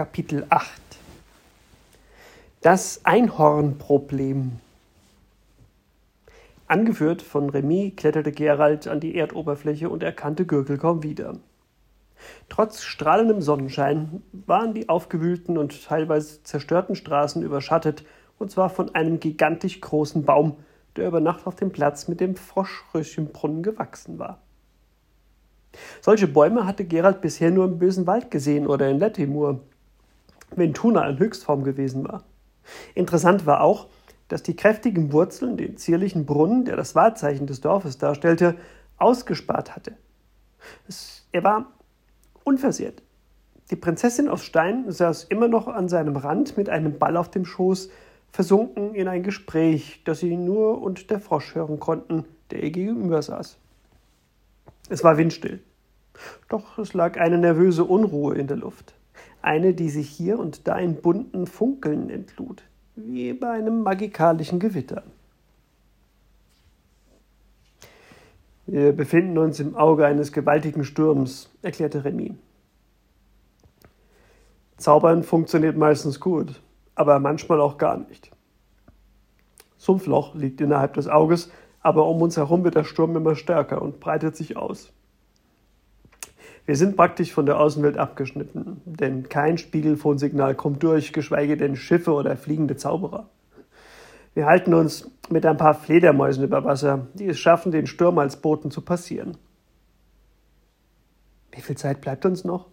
Kapitel 8 Das Einhornproblem Angeführt von Remy kletterte Gerald an die Erdoberfläche und erkannte Gürkel kaum wieder. Trotz strahlendem Sonnenschein waren die aufgewühlten und teilweise zerstörten Straßen überschattet, und zwar von einem gigantisch großen Baum, der über Nacht auf dem Platz mit dem Froschröschenbrunnen gewachsen war. Solche Bäume hatte Gerald bisher nur im bösen Wald gesehen oder in Lettimur, wenn Tuna in Höchstform gewesen war. Interessant war auch, dass die kräftigen Wurzeln den zierlichen Brunnen, der das Wahrzeichen des Dorfes darstellte, ausgespart hatte. Es, er war unversehrt. Die Prinzessin aus Stein saß immer noch an seinem Rand mit einem Ball auf dem Schoß, versunken in ein Gespräch, das sie nur und der Frosch hören konnten, der ihr gegenüber saß. Es war windstill. Doch es lag eine nervöse Unruhe in der Luft. Eine, die sich hier und da in bunten Funkeln entlud, wie bei einem magikalischen Gewitter. Wir befinden uns im Auge eines gewaltigen Sturms, erklärte Remy. Zaubern funktioniert meistens gut, aber manchmal auch gar nicht. Sumpfloch liegt innerhalb des Auges, aber um uns herum wird der Sturm immer stärker und breitet sich aus. Wir sind praktisch von der Außenwelt abgeschnitten, denn kein Spiegelfonsignal kommt durch, geschweige denn Schiffe oder fliegende Zauberer. Wir halten uns mit ein paar Fledermäusen über Wasser, die es schaffen, den Sturm als Boten zu passieren. Wie viel Zeit bleibt uns noch?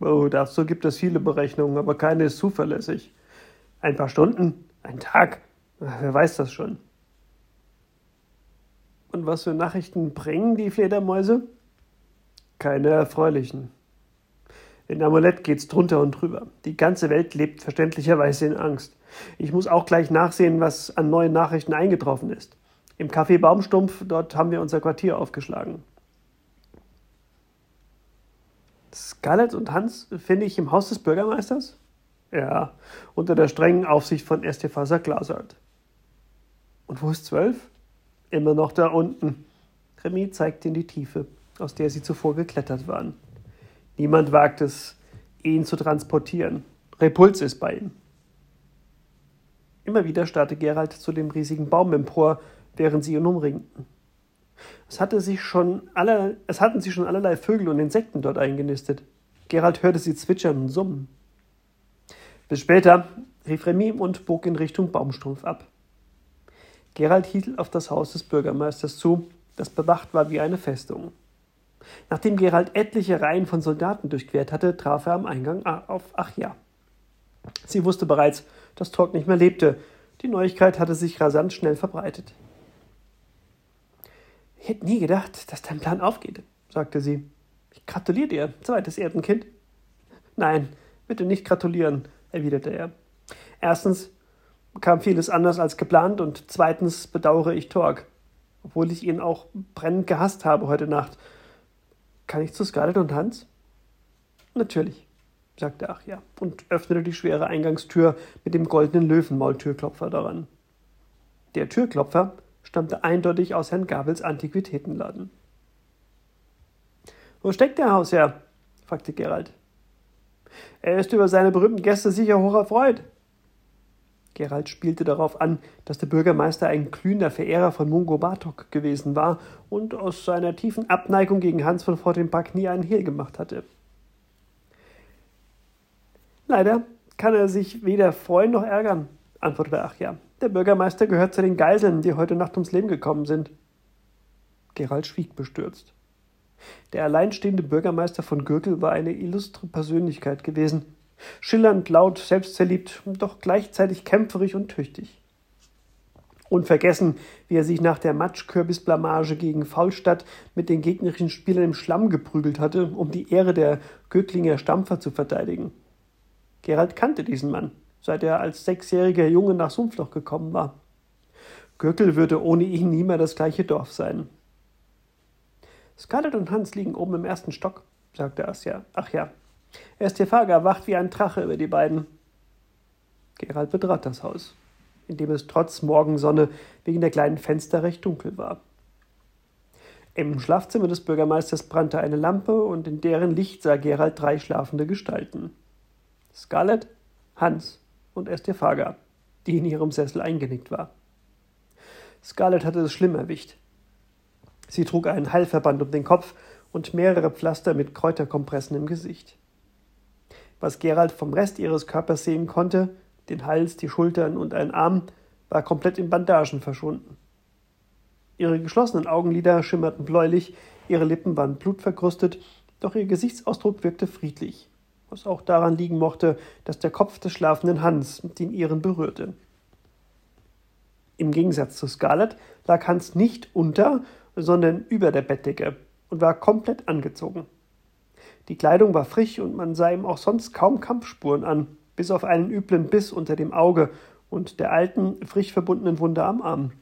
Oh, dazu gibt es viele Berechnungen, aber keine ist zuverlässig. Ein paar Stunden? Ein Tag? Wer weiß das schon. Und was für Nachrichten bringen die Fledermäuse? Keine erfreulichen. In Amulett geht's drunter und drüber. Die ganze Welt lebt verständlicherweise in Angst. Ich muss auch gleich nachsehen, was an neuen Nachrichten eingetroffen ist. Im Café Baumstumpf, dort haben wir unser Quartier aufgeschlagen. Scarlett und Hans finde ich im Haus des Bürgermeisters? Ja, unter der strengen Aufsicht von Estefasa Glasart. Und wo ist zwölf? Immer noch da unten. Remy zeigte in die Tiefe, aus der sie zuvor geklettert waren. Niemand wagt es, ihn zu transportieren. Repuls ist bei ihm. Immer wieder starrte Gerald zu dem riesigen Baum empor, während sie ihn umringten. Es, hatte sich schon alle, es hatten sich schon allerlei Vögel und Insekten dort eingenistet. Gerald hörte sie zwitschern und summen. Bis später, rief Remy und bog in Richtung Baumstumpf ab. Gerald hielt auf das Haus des Bürgermeisters zu, das bewacht war wie eine Festung. Nachdem Gerald etliche Reihen von Soldaten durchquert hatte, traf er am Eingang auf Achja. Sie wusste bereits, dass Torg nicht mehr lebte. Die Neuigkeit hatte sich rasant schnell verbreitet. Ich hätte nie gedacht, dass dein Plan aufgeht, sagte sie. Ich gratuliere dir, zweites Erdenkind. Nein, bitte nicht gratulieren, erwiderte er. Erstens, kam vieles anders als geplant und zweitens bedauere ich Torg, obwohl ich ihn auch brennend gehasst habe heute Nacht. Kann ich zu Scarlett und Hans? Natürlich, sagte Achja und öffnete die schwere Eingangstür mit dem goldenen Löwenmaultürklopfer daran. Der Türklopfer stammte eindeutig aus Herrn Gabels Antiquitätenladen. Wo steckt der Hausherr? fragte Gerald. Er ist über seine berühmten Gäste sicher hoch erfreut, Gerald spielte darauf an, dass der Bürgermeister ein glühender Verehrer von Mungo Bartok gewesen war und aus seiner tiefen Abneigung gegen Hans von Fortenbach nie einen Hehl gemacht hatte. Leider kann er sich weder freuen noch ärgern, antwortete Achja. Der Bürgermeister gehört zu den Geiseln, die heute Nacht ums Leben gekommen sind. Gerald schwieg bestürzt. Der alleinstehende Bürgermeister von Gürtel war eine illustre Persönlichkeit gewesen, Schillernd, laut, selbstverliebt, doch gleichzeitig kämpferisch und tüchtig. Unvergessen, wie er sich nach der Matschkürbisblamage gegen Faulstadt mit den gegnerischen Spielern im Schlamm geprügelt hatte, um die Ehre der Göcklinger Stampfer zu verteidigen. Gerald kannte diesen Mann, seit er als sechsjähriger Junge nach Sumpfloch gekommen war. Göckel würde ohne ihn nie mehr das gleiche Dorf sein. Scarlett und Hans liegen oben im ersten Stock, sagte Asja. Ach ja, Estefaga wacht wie ein Drache über die beiden. Gerald betrat das Haus, in dem es trotz Morgensonne wegen der kleinen Fenster recht dunkel war. Im Schlafzimmer des Bürgermeisters brannte eine Lampe und in deren Licht sah Gerald drei schlafende Gestalten. Scarlett, Hans und Estefaga, die in ihrem Sessel eingenickt war. Scarlett hatte es schlimm erwischt. Sie trug einen Heilverband um den Kopf und mehrere Pflaster mit Kräuterkompressen im Gesicht. Was Gerald vom Rest ihres Körpers sehen konnte, den Hals, die Schultern und einen Arm, war komplett in Bandagen verschwunden. Ihre geschlossenen Augenlider schimmerten bläulich, ihre Lippen waren blutverkrustet, doch ihr Gesichtsausdruck wirkte friedlich, was auch daran liegen mochte, dass der Kopf des schlafenden Hans den ihren berührte. Im Gegensatz zu Scarlett lag Hans nicht unter, sondern über der Bettdecke und war komplett angezogen. Die Kleidung war frisch und man sah ihm auch sonst kaum Kampfspuren an, bis auf einen üblen Biss unter dem Auge und der alten, frisch verbundenen Wunde am Arm.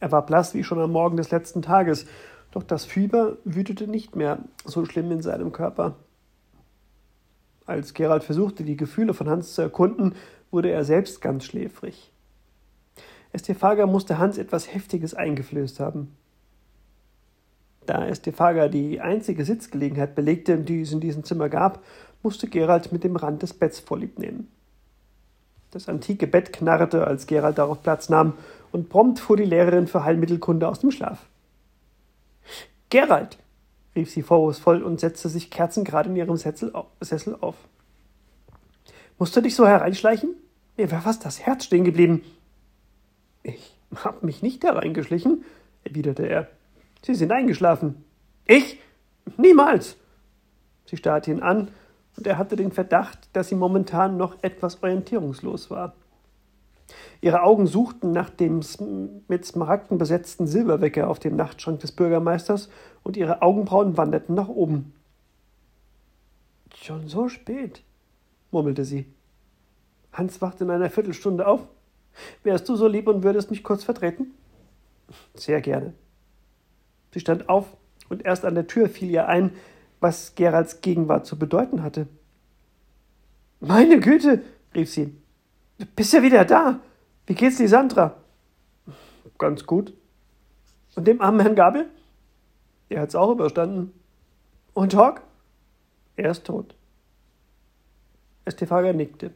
Er war blass wie schon am Morgen des letzten Tages, doch das Fieber wütete nicht mehr so schlimm in seinem Körper. Als Gerald versuchte, die Gefühle von Hans zu erkunden, wurde er selbst ganz schläfrig. Estefaga musste Hans etwas Heftiges eingeflößt haben. Da Estefaga die einzige Sitzgelegenheit belegte, die es in diesem Zimmer gab, musste Gerald mit dem Rand des Betts vorlieb nehmen. Das antike Bett knarrte, als Gerald darauf Platz nahm, und prompt fuhr die Lehrerin für Heilmittelkunde aus dem Schlaf. Gerald, rief sie vorwurfsvoll und setzte sich kerzengerade in ihrem Sessel auf. Musst du dich so hereinschleichen? Mir wäre fast das Herz stehen geblieben. Ich hab mich nicht hereingeschlichen, erwiderte er. Sie sind eingeschlafen. Ich? Niemals. Sie starrte ihn an, und er hatte den Verdacht, dass sie momentan noch etwas orientierungslos war. Ihre Augen suchten nach dem mit Smaragden besetzten Silberwecker auf dem Nachtschrank des Bürgermeisters, und ihre Augenbrauen wanderten nach oben. Schon so spät, murmelte sie. Hans wacht in einer Viertelstunde auf. Wärst du so lieb und würdest mich kurz vertreten? Sehr gerne. Sie stand auf, und erst an der Tür fiel ihr ein, was Geralds Gegenwart zu bedeuten hatte. Meine Güte, rief sie. Du bist ja wieder da. Wie geht's die Sandra? Ganz gut. Und dem armen Herrn Gabel? Er hat's auch überstanden. Und Hawk? Er ist tot. Estefaga nickte.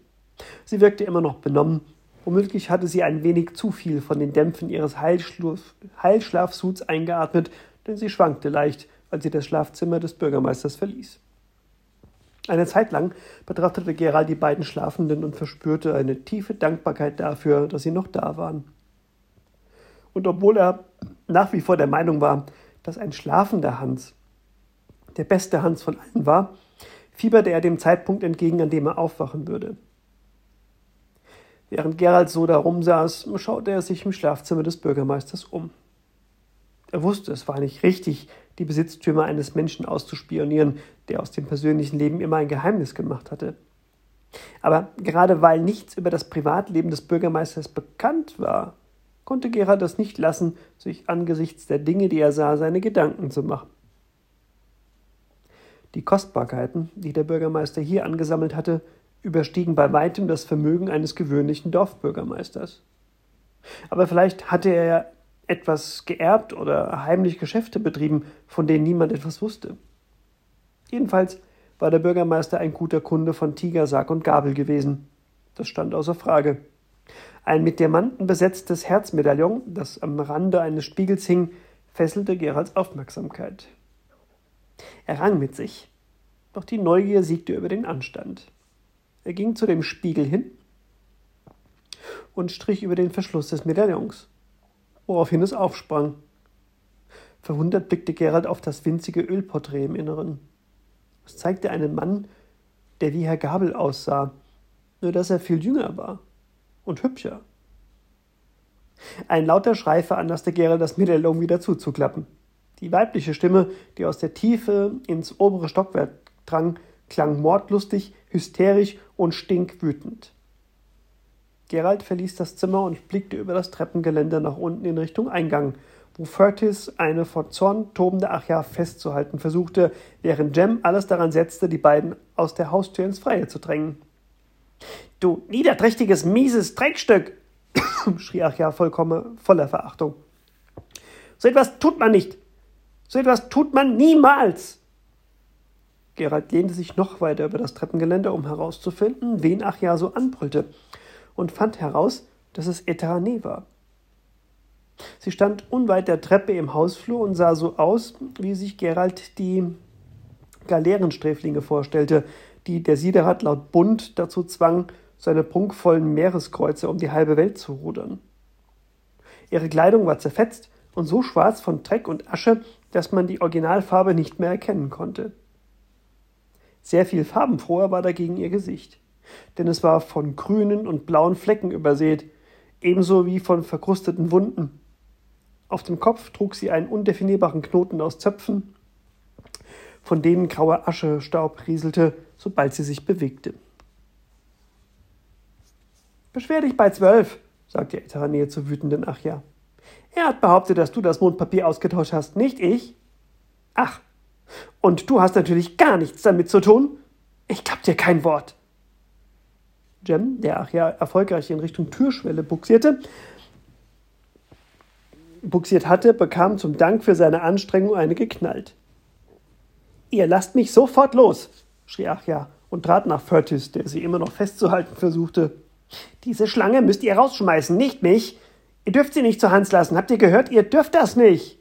Sie wirkte immer noch benommen. Womöglich hatte sie ein wenig zu viel von den Dämpfen ihres Heilschlafsuits eingeatmet denn sie schwankte leicht, als sie das Schlafzimmer des Bürgermeisters verließ. Eine Zeit lang betrachtete Gerald die beiden Schlafenden und verspürte eine tiefe Dankbarkeit dafür, dass sie noch da waren. Und obwohl er nach wie vor der Meinung war, dass ein schlafender Hans der beste Hans von allen war, fieberte er dem Zeitpunkt entgegen, an dem er aufwachen würde. Während Gerald so da rumsaß, schaute er sich im Schlafzimmer des Bürgermeisters um. Er wusste, es war nicht richtig, die Besitztümer eines Menschen auszuspionieren, der aus dem persönlichen Leben immer ein Geheimnis gemacht hatte. Aber gerade weil nichts über das Privatleben des Bürgermeisters bekannt war, konnte Gerhard es nicht lassen, sich angesichts der Dinge, die er sah, seine Gedanken zu machen. Die Kostbarkeiten, die der Bürgermeister hier angesammelt hatte, überstiegen bei weitem das Vermögen eines gewöhnlichen Dorfbürgermeisters. Aber vielleicht hatte er etwas geerbt oder heimlich Geschäfte betrieben, von denen niemand etwas wusste. Jedenfalls war der Bürgermeister ein guter Kunde von Tiger, Sarg und Gabel gewesen. Das stand außer Frage. Ein mit Diamanten besetztes Herzmedaillon, das am Rande eines Spiegels hing, fesselte Geralds Aufmerksamkeit. Er rang mit sich, doch die Neugier siegte über den Anstand. Er ging zu dem Spiegel hin und strich über den Verschluss des Medaillons woraufhin es aufsprang. Verwundert blickte Gerald auf das winzige Ölporträt im Inneren. Es zeigte einen Mann, der wie Herr Gabel aussah, nur dass er viel jünger war und hübscher. Ein lauter Schrei veranlasste Gerald, das Medaillon wieder zuzuklappen. Die weibliche Stimme, die aus der Tiefe ins obere Stockwerk drang, klang mordlustig, hysterisch und stinkwütend. Gerald verließ das Zimmer und blickte über das Treppengeländer nach unten in Richtung Eingang, wo Fertis eine vor Zorn tobende Achja festzuhalten versuchte, während Jem alles daran setzte, die beiden aus der Haustür ins Freie zu drängen. Du niederträchtiges, mieses Dreckstück! schrie Achja vollkommen voller Verachtung. So etwas tut man nicht! So etwas tut man niemals! Gerald lehnte sich noch weiter über das Treppengeländer, um herauszufinden, wen Achja so anbrüllte, und fand heraus, dass es Eterane war. Sie stand unweit der Treppe im Hausflur und sah so aus, wie sich Gerald die Galeerensträflinge vorstellte, die der Siederrat laut Bund dazu zwang, seine prunkvollen Meereskreuze um die halbe Welt zu rudern. Ihre Kleidung war zerfetzt und so schwarz von Dreck und Asche, dass man die Originalfarbe nicht mehr erkennen konnte. Sehr viel farbenfroher war dagegen ihr Gesicht, denn es war von grünen und blauen Flecken übersät, ebenso wie von verkrusteten Wunden. Auf dem Kopf trug sie einen undefinierbaren Knoten aus Zöpfen, von denen grauer Aschestaub rieselte, sobald sie sich bewegte. Beschwer dich bei zwölf, sagte Eteranee zu wütenden Achja. Er hat behauptet, dass du das Mondpapier ausgetauscht hast, nicht ich. Ach, und du hast natürlich gar nichts damit zu tun? Ich glaub dir kein Wort. Jem, der Achja erfolgreich in Richtung Türschwelle buxierte, buxiert hatte, bekam zum Dank für seine Anstrengung eine geknallt. Ihr lasst mich sofort los, schrie Achja und trat nach Fertis, der sie immer noch festzuhalten versuchte. Diese Schlange müsst ihr rausschmeißen, nicht mich. Ihr dürft sie nicht zur Hand lassen. Habt ihr gehört? Ihr dürft das nicht.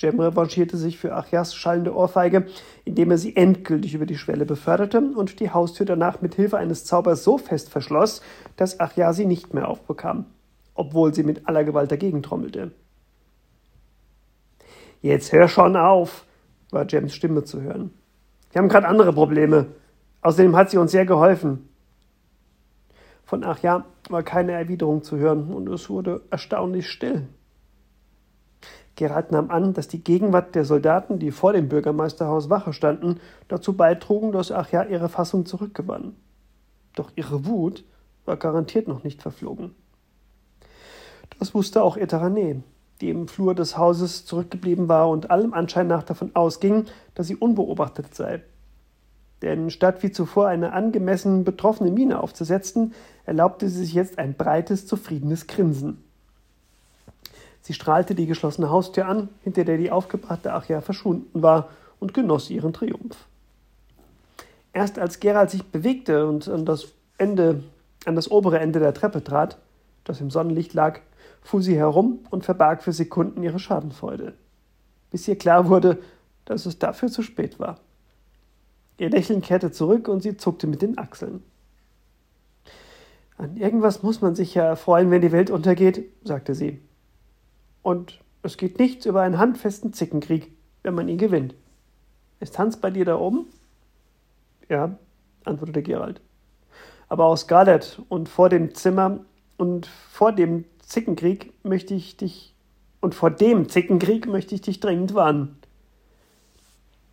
Jem revanchierte sich für Achias schallende Ohrfeige, indem er sie endgültig über die Schwelle beförderte und die Haustür danach mit Hilfe eines Zaubers so fest verschloss, dass Achia sie nicht mehr aufbekam, obwohl sie mit aller Gewalt dagegen trommelte. Jetzt hör schon auf, war Jems Stimme zu hören. Wir haben gerade andere Probleme. Außerdem hat sie uns sehr geholfen. Von Achia war keine Erwiderung zu hören und es wurde erstaunlich still. Gerald nahm an, dass die Gegenwart der Soldaten, die vor dem Bürgermeisterhaus Wache standen, dazu beitrugen, dass Achja ihre Fassung zurückgewann. Doch ihre Wut war garantiert noch nicht verflogen. Das wusste auch Eterane, die im Flur des Hauses zurückgeblieben war und allem Anschein nach davon ausging, dass sie unbeobachtet sei. Denn statt wie zuvor eine angemessen betroffene Miene aufzusetzen, erlaubte sie sich jetzt ein breites, zufriedenes Grinsen. Sie strahlte die geschlossene Haustür an, hinter der die aufgebrachte Achja verschwunden war, und genoss ihren Triumph. Erst als Gerald sich bewegte und an das Ende, an das obere Ende der Treppe trat, das im Sonnenlicht lag, fuhr sie herum und verbarg für Sekunden ihre Schadenfreude, bis ihr klar wurde, dass es dafür zu spät war. Ihr Lächeln kehrte zurück und sie zuckte mit den Achseln. An irgendwas muss man sich ja erfreuen, wenn die Welt untergeht, sagte sie. Und es geht nichts über einen handfesten Zickenkrieg, wenn man ihn gewinnt. Ist Hans bei dir da oben? Ja, antwortete Gerald. Aber aus Scarlett und vor dem Zimmer und vor dem Zickenkrieg möchte ich dich und vor dem Zickenkrieg möchte ich dich dringend warnen.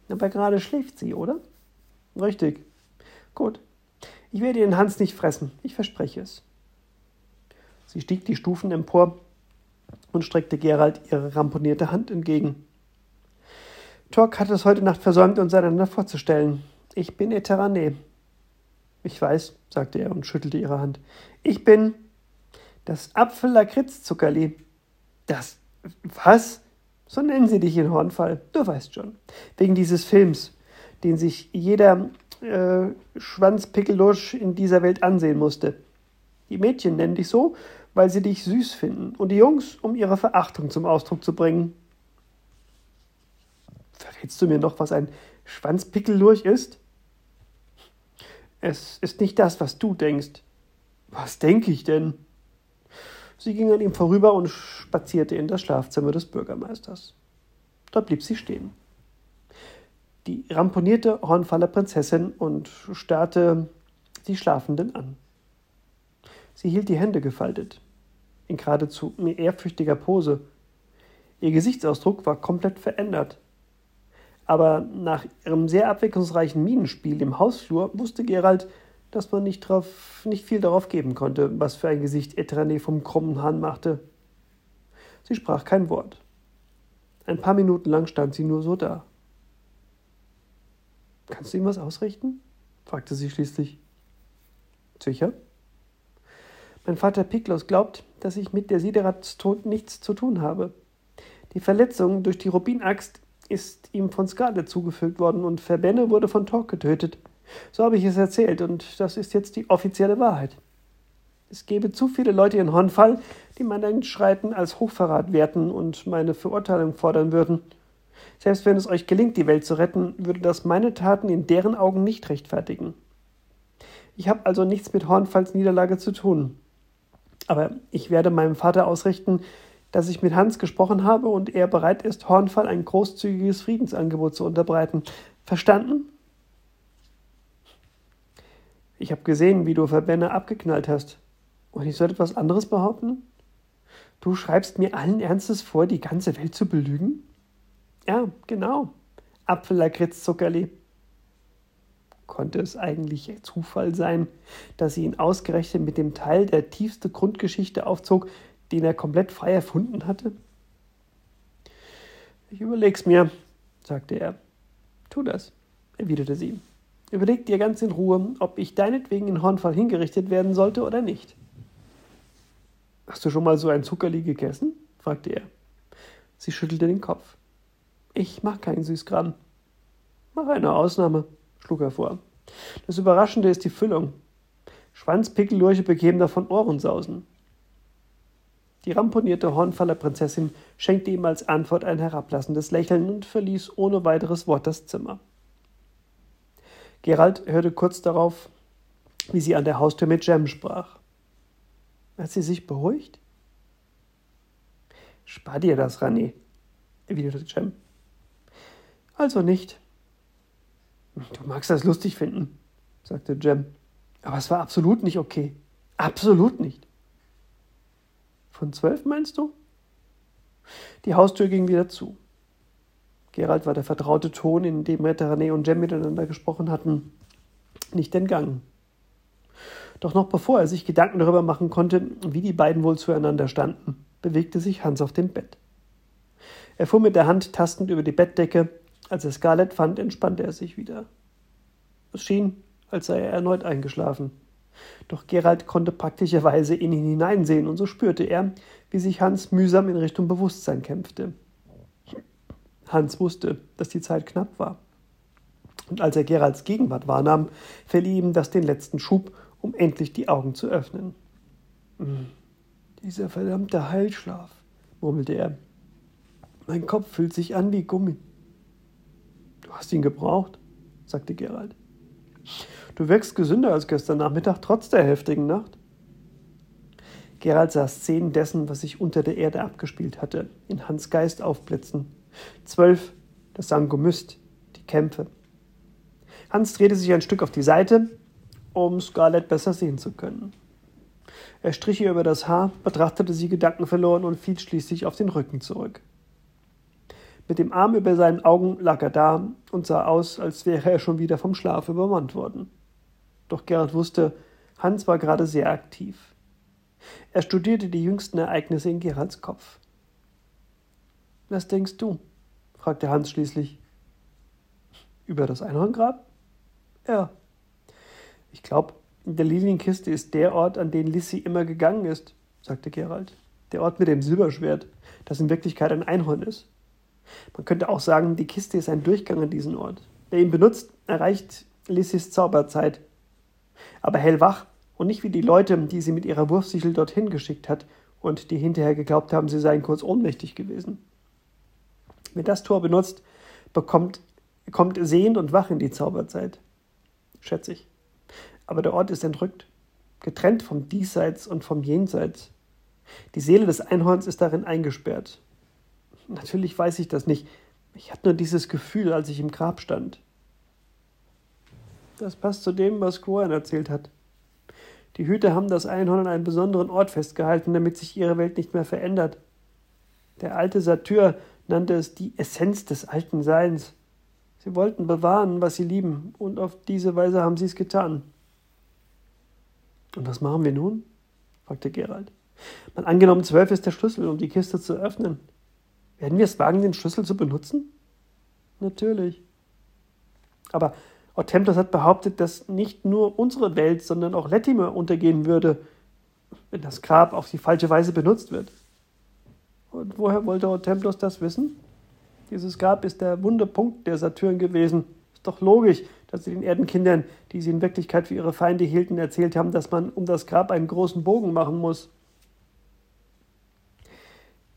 Aber gerade schläft sie, oder? Richtig. Gut. Ich werde den Hans nicht fressen, ich verspreche es. Sie stieg die Stufen empor und streckte Gerald ihre ramponierte Hand entgegen. Tork hat es heute Nacht versäumt, uns einander vorzustellen. Ich bin Eterane. Ich weiß, sagte er und schüttelte ihre Hand. Ich bin das Apfel-Lakritz-Zuckerli. Das. Was? So nennen sie dich in Hornfall. Du weißt schon. Wegen dieses Films, den sich jeder äh, Schwanzpickelusch in dieser Welt ansehen musste. Die Mädchen nennen dich so, weil sie dich süß finden, und die Jungs, um ihre Verachtung zum Ausdruck zu bringen. Verrätst du mir noch, was ein Schwanzpickellurch ist? Es ist nicht das, was du denkst. Was denke ich denn? Sie ging an ihm vorüber und spazierte in das Schlafzimmer des Bürgermeisters. Dort blieb sie stehen. Die ramponierte Hornfaller Prinzessin und starrte die Schlafenden an. Sie hielt die Hände gefaltet in geradezu ehrfürchtiger Pose. Ihr Gesichtsausdruck war komplett verändert. Aber nach ihrem sehr abwechslungsreichen Minenspiel im Hausflur wusste Gerald, dass man nicht, drauf, nicht viel darauf geben konnte, was für ein Gesicht Etrané vom krummen Hahn machte. Sie sprach kein Wort. Ein paar Minuten lang stand sie nur so da. Kannst du ihm was ausrichten? fragte sie schließlich. Sicher? Mein Vater Piklos glaubt, dass ich mit der Siderats Tod nichts zu tun habe. Die Verletzung durch die Rubinaxt ist ihm von Scarlet zugefügt worden und Verbenne wurde von Talk getötet. So habe ich es erzählt und das ist jetzt die offizielle Wahrheit. Es gäbe zu viele Leute in Hornfall, die mein Entschreiten als Hochverrat werten und meine Verurteilung fordern würden. Selbst wenn es euch gelingt, die Welt zu retten, würde das meine Taten in deren Augen nicht rechtfertigen. Ich habe also nichts mit Hornfalls Niederlage zu tun. Aber ich werde meinem Vater ausrichten, dass ich mit Hans gesprochen habe und er bereit ist, Hornfall ein großzügiges Friedensangebot zu unterbreiten. Verstanden? Ich habe gesehen, wie du Verbände abgeknallt hast. Und ich soll etwas anderes behaupten? Du schreibst mir allen Ernstes vor, die ganze Welt zu belügen? Ja, genau. Apfellakritz-Zuckerli. Konnte es eigentlich Zufall sein, dass sie ihn ausgerechnet mit dem Teil der tiefste Grundgeschichte aufzog, den er komplett frei erfunden hatte? Ich überleg's mir, sagte er. Tu das, erwiderte sie. Überleg dir ganz in Ruhe, ob ich deinetwegen in Hornfall hingerichtet werden sollte oder nicht. Hast du schon mal so ein Zuckerli gegessen? fragte er. Sie schüttelte den Kopf. Ich mag keinen Süßkram. Mach eine Ausnahme, schlug er vor. Das Überraschende ist die Füllung. Schwanzpickellurche bekämen davon Ohrensausen. Die ramponierte Hornfaller Prinzessin schenkte ihm als Antwort ein herablassendes Lächeln und verließ ohne weiteres Wort das Zimmer. Gerald hörte kurz darauf, wie sie an der Haustür mit Jem sprach. Hat sie sich beruhigt? Spar dir das, Rani, erwiderte Jem. Also nicht. Du magst das lustig finden, sagte Jem. Aber es war absolut nicht okay. Absolut nicht. Von zwölf meinst du? Die Haustür ging wieder zu. Gerald war der vertraute Ton, in dem Retta René und Jem miteinander gesprochen hatten, nicht entgangen. Doch noch bevor er sich Gedanken darüber machen konnte, wie die beiden wohl zueinander standen, bewegte sich Hans auf dem Bett. Er fuhr mit der Hand tastend über die Bettdecke, als er Scarlett fand, entspannte er sich wieder. Es schien, als sei er erneut eingeschlafen. Doch Gerald konnte praktischerweise in ihn hineinsehen, und so spürte er, wie sich Hans mühsam in Richtung Bewusstsein kämpfte. Hans wusste, dass die Zeit knapp war. Und als er Geralds Gegenwart wahrnahm, verlieh ihm das den letzten Schub, um endlich die Augen zu öffnen. Hm, dieser verdammte Heilschlaf, murmelte er. Mein Kopf fühlt sich an wie Gummi. Du hast ihn gebraucht, sagte Gerald. Du wirkst gesünder als gestern Nachmittag, trotz der heftigen Nacht. Gerald sah Szenen dessen, was sich unter der Erde abgespielt hatte, in Hans Geist aufblitzen. Zwölf, das Sangomyst, die Kämpfe. Hans drehte sich ein Stück auf die Seite, um Scarlett besser sehen zu können. Er strich ihr über das Haar, betrachtete sie gedankenverloren und fiel schließlich auf den Rücken zurück. Mit dem Arm über seinen Augen lag er da und sah aus, als wäre er schon wieder vom Schlaf übermannt worden. Doch Gerhard wusste, Hans war gerade sehr aktiv. Er studierte die jüngsten Ereignisse in Gerhards Kopf. Was denkst du? fragte Hans schließlich. Über das Einhorngrab? Ja. Ich glaube, der Lilienkiste ist der Ort, an den Lissy immer gegangen ist, sagte Gerald. Der Ort mit dem Silberschwert, das in Wirklichkeit ein Einhorn ist. Man könnte auch sagen, die Kiste ist ein Durchgang an diesen Ort. Wer ihn benutzt, erreicht Lissys Zauberzeit. Aber hellwach und nicht wie die Leute, die sie mit ihrer Wurfsichel dorthin geschickt hat und die hinterher geglaubt haben, sie seien kurz ohnmächtig gewesen. Wer das Tor benutzt, bekommt, kommt sehend und wach in die Zauberzeit. Schätze ich. Aber der Ort ist entrückt, getrennt vom Diesseits und vom Jenseits. Die Seele des Einhorns ist darin eingesperrt. Natürlich weiß ich das nicht. Ich hatte nur dieses Gefühl, als ich im Grab stand. Das passt zu dem, was Cohen erzählt hat. Die Hüter haben das Einhorn an einem besonderen Ort festgehalten, damit sich ihre Welt nicht mehr verändert. Der alte Satyr nannte es die Essenz des alten Seins. Sie wollten bewahren, was sie lieben, und auf diese Weise haben sie es getan. Und was machen wir nun? fragte Gerald. Man angenommen, zwölf ist der Schlüssel, um die Kiste zu öffnen. Werden wir es wagen, den Schlüssel zu benutzen? Natürlich. Aber Otemplos hat behauptet, dass nicht nur unsere Welt, sondern auch Latimer untergehen würde, wenn das Grab auf die falsche Weise benutzt wird. Und woher wollte Otemplos das wissen? Dieses Grab ist der wunde Punkt der Saturn gewesen. Ist doch logisch, dass sie den Erdenkindern, die sie in Wirklichkeit für ihre Feinde hielten, erzählt haben, dass man um das Grab einen großen Bogen machen muss.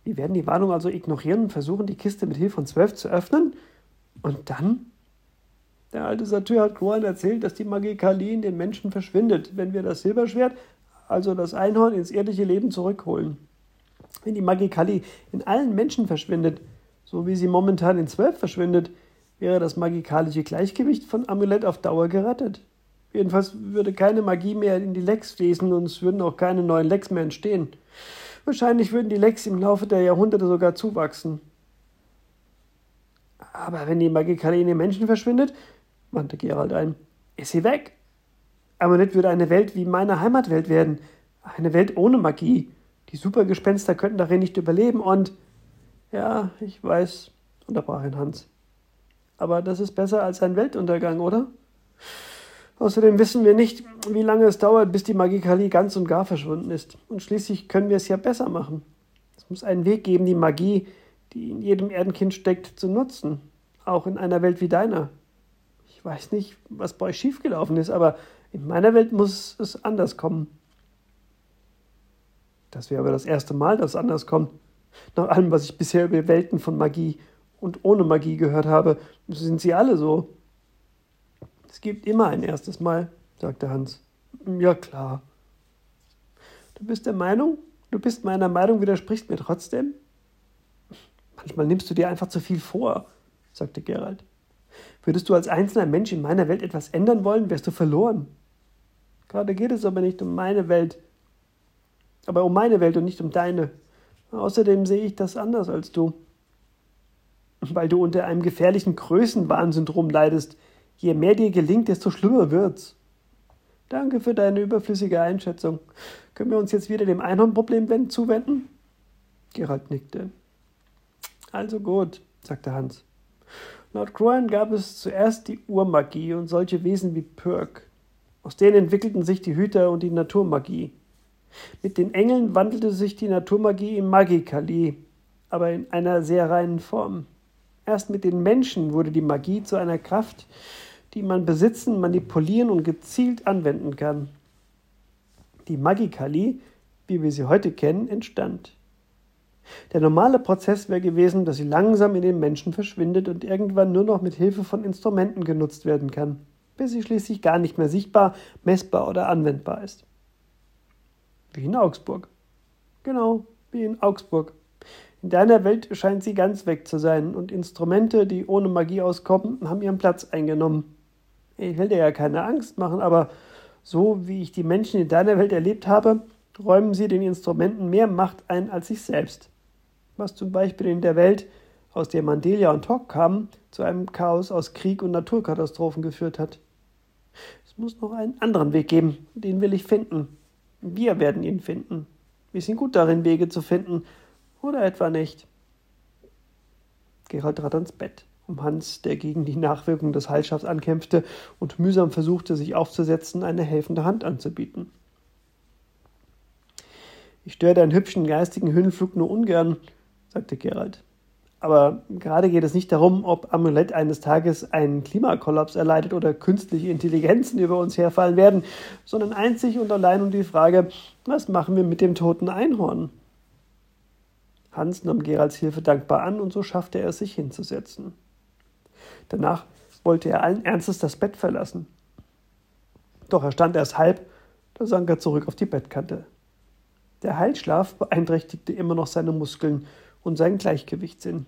Wir werden die Warnung also ignorieren und versuchen, die Kiste mit Hilfe von zwölf zu öffnen. Und dann? Der alte Satyr hat Groan erzählt, dass die Magie in den Menschen verschwindet, wenn wir das Silberschwert, also das Einhorn, ins irdische Leben zurückholen. Wenn die Magie Kali in allen Menschen verschwindet, so wie sie momentan in zwölf verschwindet, wäre das magikalische Gleichgewicht von Amulett auf Dauer gerettet. Jedenfalls würde keine Magie mehr in die Lecks fließen und es würden auch keine neuen Lecks mehr entstehen. Wahrscheinlich würden die Lecks im Laufe der Jahrhunderte sogar zuwachsen. Aber wenn die Magikale in den Menschen verschwindet, wandte Gerald ein, ist sie weg. Nicht würde eine Welt wie meine Heimatwelt werden. Eine Welt ohne Magie. Die Supergespenster könnten darin nicht überleben und. Ja, ich weiß, unterbrach ihn Hans. Aber das ist besser als ein Weltuntergang, oder? Außerdem wissen wir nicht, wie lange es dauert, bis die Magikali ganz und gar verschwunden ist. Und schließlich können wir es ja besser machen. Es muss einen Weg geben, die Magie, die in jedem Erdenkind steckt, zu nutzen. Auch in einer Welt wie deiner. Ich weiß nicht, was bei euch schiefgelaufen ist, aber in meiner Welt muss es anders kommen. Das wäre aber das erste Mal, dass es anders kommt. Nach allem, was ich bisher über Welten von Magie und ohne Magie gehört habe, sind sie alle so. Es gibt immer ein erstes Mal, sagte Hans. Ja klar. Du bist der Meinung? Du bist meiner Meinung, widersprichst mir trotzdem? Manchmal nimmst du dir einfach zu viel vor, sagte Gerald. Würdest du als einzelner Mensch in meiner Welt etwas ändern wollen, wärst du verloren. Gerade geht es aber nicht um meine Welt, aber um meine Welt und nicht um deine. Außerdem sehe ich das anders als du. Weil du unter einem gefährlichen Größenwahnsyndrom leidest, Je mehr dir gelingt, desto schlimmer wird's. Danke für deine überflüssige Einschätzung. Können wir uns jetzt wieder dem Einhornproblem zuwenden? Gerald nickte. Also gut, sagte Hans. Laut Crowan gab es zuerst die Urmagie und solche Wesen wie Pörk. Aus denen entwickelten sich die Hüter und die Naturmagie. Mit den Engeln wandelte sich die Naturmagie in Magikali, aber in einer sehr reinen Form. Erst mit den Menschen wurde die Magie zu einer Kraft, die man besitzen, manipulieren und gezielt anwenden kann. Die Magikali, wie wir sie heute kennen, entstand. Der normale Prozess wäre gewesen, dass sie langsam in den Menschen verschwindet und irgendwann nur noch mit Hilfe von Instrumenten genutzt werden kann, bis sie schließlich gar nicht mehr sichtbar, messbar oder anwendbar ist. Wie in Augsburg. Genau, wie in Augsburg. In deiner Welt scheint sie ganz weg zu sein und Instrumente, die ohne Magie auskommen, haben ihren Platz eingenommen ich will dir ja keine Angst machen, aber so wie ich die Menschen in deiner Welt erlebt habe, räumen sie den Instrumenten mehr Macht ein als sich selbst. Was zum Beispiel in der Welt, aus der Mandelia und Hock kamen, zu einem Chaos aus Krieg und Naturkatastrophen geführt hat. Es muss noch einen anderen Weg geben, den will ich finden. Wir werden ihn finden. Wir sind gut darin, Wege zu finden, oder etwa nicht. Gerald trat ans Bett Hans, der gegen die Nachwirkungen des Heilschafts ankämpfte und mühsam versuchte, sich aufzusetzen, eine helfende Hand anzubieten. Ich störe deinen hübschen geistigen Höhenflug nur ungern, sagte Gerald. Aber gerade geht es nicht darum, ob Amulett eines Tages einen Klimakollaps erleidet oder künstliche Intelligenzen über uns herfallen werden, sondern einzig und allein um die Frage, was machen wir mit dem toten Einhorn? Hans nahm Geralds Hilfe dankbar an und so schaffte er es, sich hinzusetzen. Danach wollte er allen Ernstes das Bett verlassen. Doch er stand erst halb, da sank er zurück auf die Bettkante. Der Heilschlaf beeinträchtigte immer noch seine Muskeln und seinen Gleichgewichtssinn.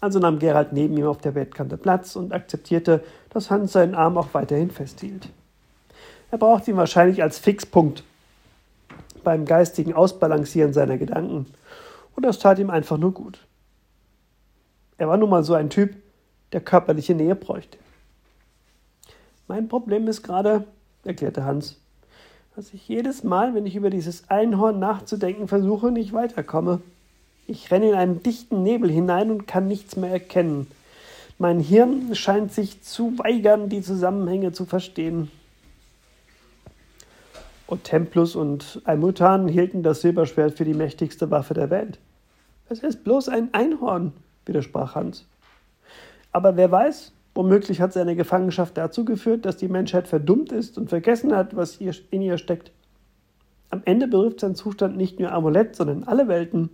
Also nahm Gerald neben ihm auf der Bettkante Platz und akzeptierte, dass Hans seinen Arm auch weiterhin festhielt. Er brauchte ihn wahrscheinlich als Fixpunkt beim geistigen Ausbalancieren seiner Gedanken, und das tat ihm einfach nur gut. Er war nun mal so ein Typ, der körperliche Nähe bräuchte. Mein Problem ist gerade, erklärte Hans, dass ich jedes Mal, wenn ich über dieses Einhorn nachzudenken versuche, nicht weiterkomme. Ich renne in einen dichten Nebel hinein und kann nichts mehr erkennen. Mein Hirn scheint sich zu weigern, die Zusammenhänge zu verstehen. Otemplus und Almutan hielten das Silberschwert für die mächtigste Waffe der Welt. Es ist bloß ein Einhorn, widersprach Hans. Aber wer weiß, womöglich hat seine Gefangenschaft dazu geführt, dass die Menschheit verdummt ist und vergessen hat, was in ihr steckt. Am Ende berührt sein Zustand nicht nur Amulett, sondern alle Welten.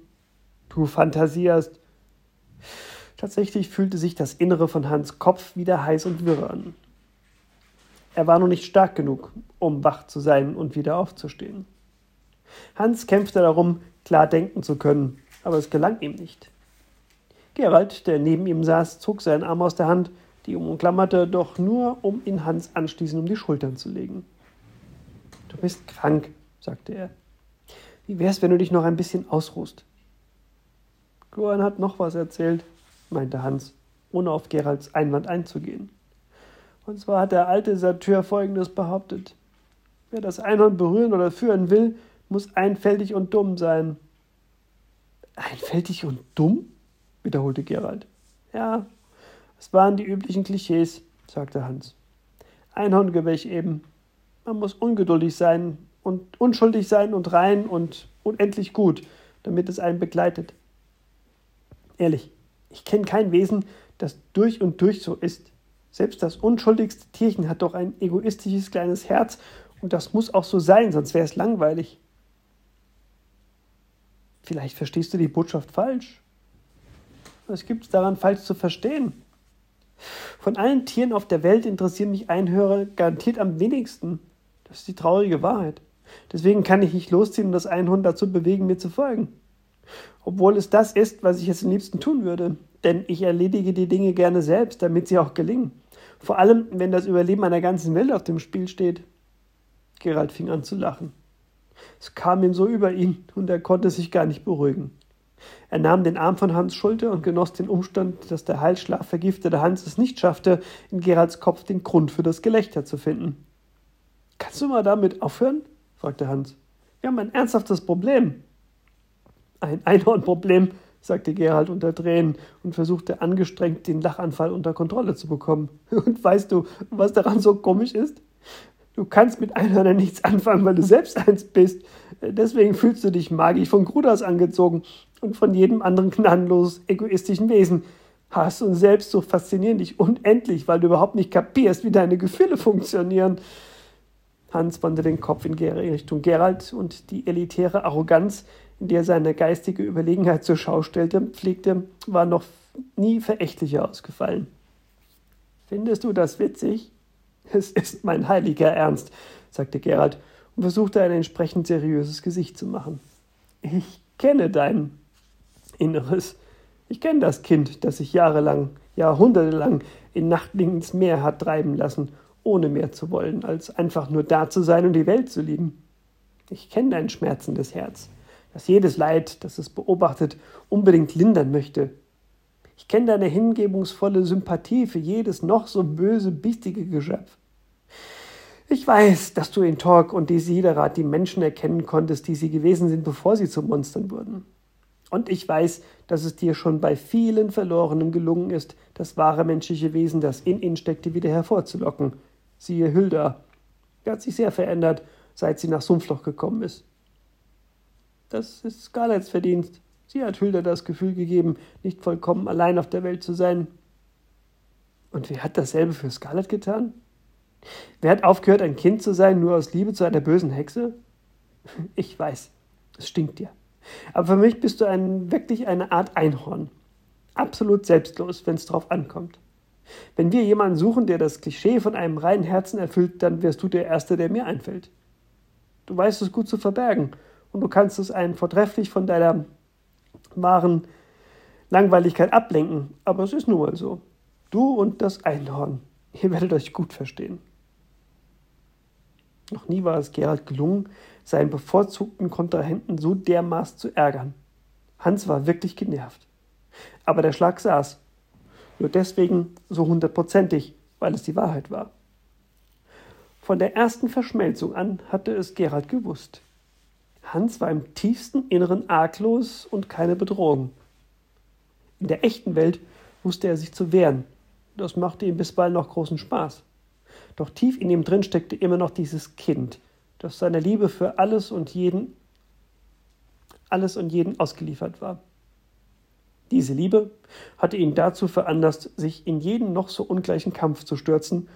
Du fantasiast. Tatsächlich fühlte sich das Innere von Hans Kopf wieder heiß und wirr an. Er war noch nicht stark genug, um wach zu sein und wieder aufzustehen. Hans kämpfte darum, klar denken zu können, aber es gelang ihm nicht. Gerald, der neben ihm saß, zog seinen Arm aus der Hand, die ihn umklammerte, doch nur, um ihn Hans anschließend um die Schultern zu legen. Du bist krank, sagte er. Wie wär's, wenn du dich noch ein bisschen ausruhst? Goran hat noch was erzählt, meinte Hans, ohne auf Geralds Einwand einzugehen. Und zwar hat der alte Satyr folgendes behauptet. Wer das Einhorn berühren oder führen will, muss einfältig und dumm sein. Einfältig und dumm? Wiederholte Gerald. Ja, es waren die üblichen Klischees, sagte Hans. Einhorngewäch eben. Man muss ungeduldig sein und unschuldig sein und rein und unendlich gut, damit es einen begleitet. Ehrlich, ich kenne kein Wesen, das durch und durch so ist. Selbst das unschuldigste Tierchen hat doch ein egoistisches kleines Herz und das muss auch so sein, sonst wäre es langweilig. Vielleicht verstehst du die Botschaft falsch. Was gibt es daran falsch zu verstehen? Von allen Tieren auf der Welt interessieren mich Einhörer garantiert am wenigsten. Das ist die traurige Wahrheit. Deswegen kann ich nicht losziehen und das Einhorn dazu bewegen, mir zu folgen. Obwohl es das ist, was ich jetzt am liebsten tun würde. Denn ich erledige die Dinge gerne selbst, damit sie auch gelingen. Vor allem, wenn das Überleben einer ganzen Welt auf dem Spiel steht. Gerald fing an zu lachen. Es kam ihm so über ihn und er konnte sich gar nicht beruhigen. Er nahm den Arm von Hans Schulter und genoss den Umstand, dass der Heilschlaf vergiftete Hans es nicht schaffte, in Geralds Kopf den Grund für das Gelächter zu finden. Kannst du mal damit aufhören? fragte Hans. Wir haben ein ernsthaftes Problem. Ein Einhornproblem, sagte Gerald unter Tränen und versuchte angestrengt, den Lachanfall unter Kontrolle zu bekommen. Und weißt du, was daran so komisch ist? Du kannst mit Einhörnern nichts anfangen, weil du selbst eins bist. Deswegen fühlst du dich magisch von Grudas angezogen und von jedem anderen gnadenlos egoistischen Wesen. Hast und selbst so faszinieren dich unendlich, weil du überhaupt nicht kapierst, wie deine Gefühle funktionieren. Hans wandte den Kopf in Richtung Gerald und die elitäre Arroganz, in der seine geistige Überlegenheit zur Schau stellte, pflegte, war noch nie verächtlicher ausgefallen. Findest du das witzig? Es ist mein heiliger Ernst, sagte Gerald und versuchte ein entsprechend seriöses Gesicht zu machen. Ich kenne dein Inneres. Ich kenne das Kind, das sich jahrelang, jahrhundertelang in Nachtlingen ins Meer hat treiben lassen, ohne mehr zu wollen, als einfach nur da zu sein und die Welt zu lieben. Ich kenne dein schmerzendes Herz, das jedes Leid, das es beobachtet, unbedingt lindern möchte, ich kenne deine hingebungsvolle Sympathie für jedes noch so böse, biestige Geschöpf. Ich weiß, dass du in Torg und Desiderat die Menschen erkennen konntest, die sie gewesen sind, bevor sie zu Monstern wurden. Und ich weiß, dass es dir schon bei vielen Verlorenen gelungen ist, das wahre menschliche Wesen, das in ihnen steckte, wieder hervorzulocken. Siehe Hilda. Sie hat sich sehr verändert, seit sie nach Sumpfloch gekommen ist. Das ist Scarletts Verdienst. Sie hat Hilda das Gefühl gegeben, nicht vollkommen allein auf der Welt zu sein. Und wer hat dasselbe für Scarlett getan? Wer hat aufgehört, ein Kind zu sein, nur aus Liebe zu einer bösen Hexe? Ich weiß, es stinkt dir. Aber für mich bist du ein, wirklich eine Art Einhorn. Absolut selbstlos, wenn es drauf ankommt. Wenn wir jemanden suchen, der das Klischee von einem reinen Herzen erfüllt, dann wärst du der Erste, der mir einfällt. Du weißt es gut zu verbergen und du kannst es einen vortrefflich von deiner wahren Langweiligkeit ablenken. Aber es ist nun mal so. Du und das Einhorn. Ihr werdet euch gut verstehen. Noch nie war es Gerald gelungen, seinen bevorzugten Kontrahenten so dermaßen zu ärgern. Hans war wirklich genervt. Aber der Schlag saß. Nur deswegen so hundertprozentig, weil es die Wahrheit war. Von der ersten Verschmelzung an hatte es Gerald gewusst. Hans war im tiefsten Inneren arglos und keine Bedrohung. In der echten Welt wusste er sich zu wehren. Das machte ihm bisweilen noch großen Spaß. Doch tief in ihm drin steckte immer noch dieses Kind, das seiner Liebe für alles und jeden, alles und jeden ausgeliefert war. Diese Liebe hatte ihn dazu veranlasst, sich in jeden noch so ungleichen Kampf zu stürzen,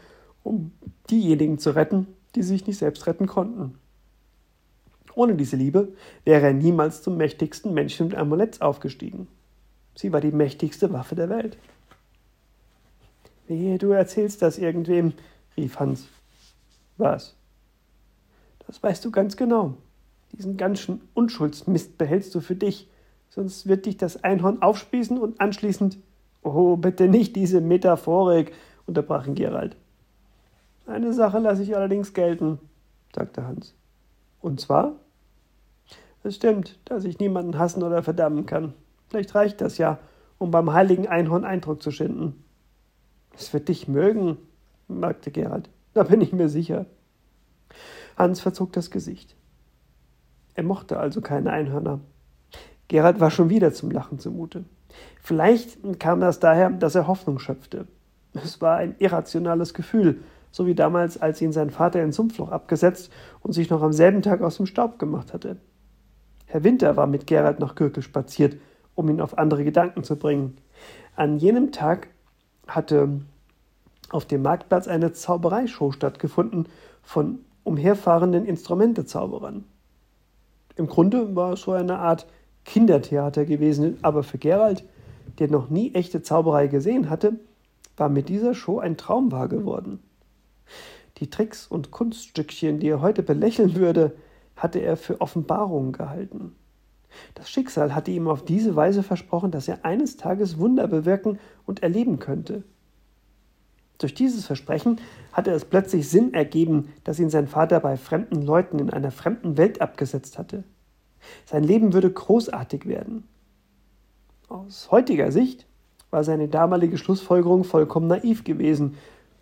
um diejenigen zu retten, die sich nicht selbst retten konnten. Ohne diese Liebe wäre er niemals zum mächtigsten Menschen mit Amuletts aufgestiegen. Sie war die mächtigste Waffe der Welt. Wehe, du erzählst das irgendwem, rief Hans. Was? Das weißt du ganz genau. Diesen ganzen Unschuldsmist behältst du für dich, sonst wird dich das Einhorn aufspießen und anschließend. Oh, bitte nicht diese Metaphorik, unterbrach ihn Gerald. Eine Sache lasse ich allerdings gelten, sagte Hans. Und zwar? Es stimmt, dass ich niemanden hassen oder verdammen kann. Vielleicht reicht das ja, um beim heiligen Einhorn Eindruck zu schinden. Es wird dich mögen, merkte Gerald. Da bin ich mir sicher. Hans verzog das Gesicht. Er mochte also keine Einhörner. Gerald war schon wieder zum Lachen zumute. Vielleicht kam das daher, dass er Hoffnung schöpfte. Es war ein irrationales Gefühl, so wie damals, als ihn sein Vater ins Sumpfloch abgesetzt und sich noch am selben Tag aus dem Staub gemacht hatte. Herr Winter war mit Gerald nach Gürkel spaziert, um ihn auf andere Gedanken zu bringen. An jenem Tag hatte auf dem Marktplatz eine Zaubereishow stattgefunden von umherfahrenden Instrumentezauberern. Im Grunde war es so eine Art Kindertheater gewesen, aber für Gerald, der noch nie echte Zauberei gesehen hatte, war mit dieser Show ein Traum wahr geworden. Die Tricks und Kunststückchen, die er heute belächeln würde, hatte er für Offenbarungen gehalten. Das Schicksal hatte ihm auf diese Weise versprochen, dass er eines Tages Wunder bewirken und erleben könnte. Durch dieses Versprechen hatte es plötzlich Sinn ergeben, dass ihn sein Vater bei fremden Leuten in einer fremden Welt abgesetzt hatte. Sein Leben würde großartig werden. Aus heutiger Sicht war seine damalige Schlussfolgerung vollkommen naiv gewesen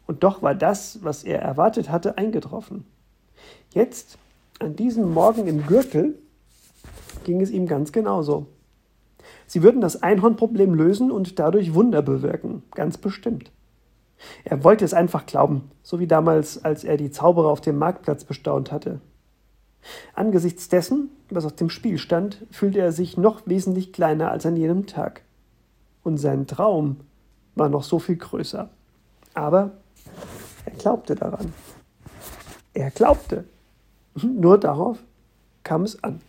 und doch war das, was er erwartet hatte, eingetroffen. Jetzt, an diesem Morgen im Gürtel, ging es ihm ganz genauso. Sie würden das Einhornproblem lösen und dadurch Wunder bewirken, ganz bestimmt. Er wollte es einfach glauben, so wie damals, als er die Zauberer auf dem Marktplatz bestaunt hatte. Angesichts dessen, was auf dem Spiel stand, fühlte er sich noch wesentlich kleiner als an jenem Tag. Und sein Traum war noch so viel größer. Aber er glaubte daran. Er glaubte. Nur darauf kam es an.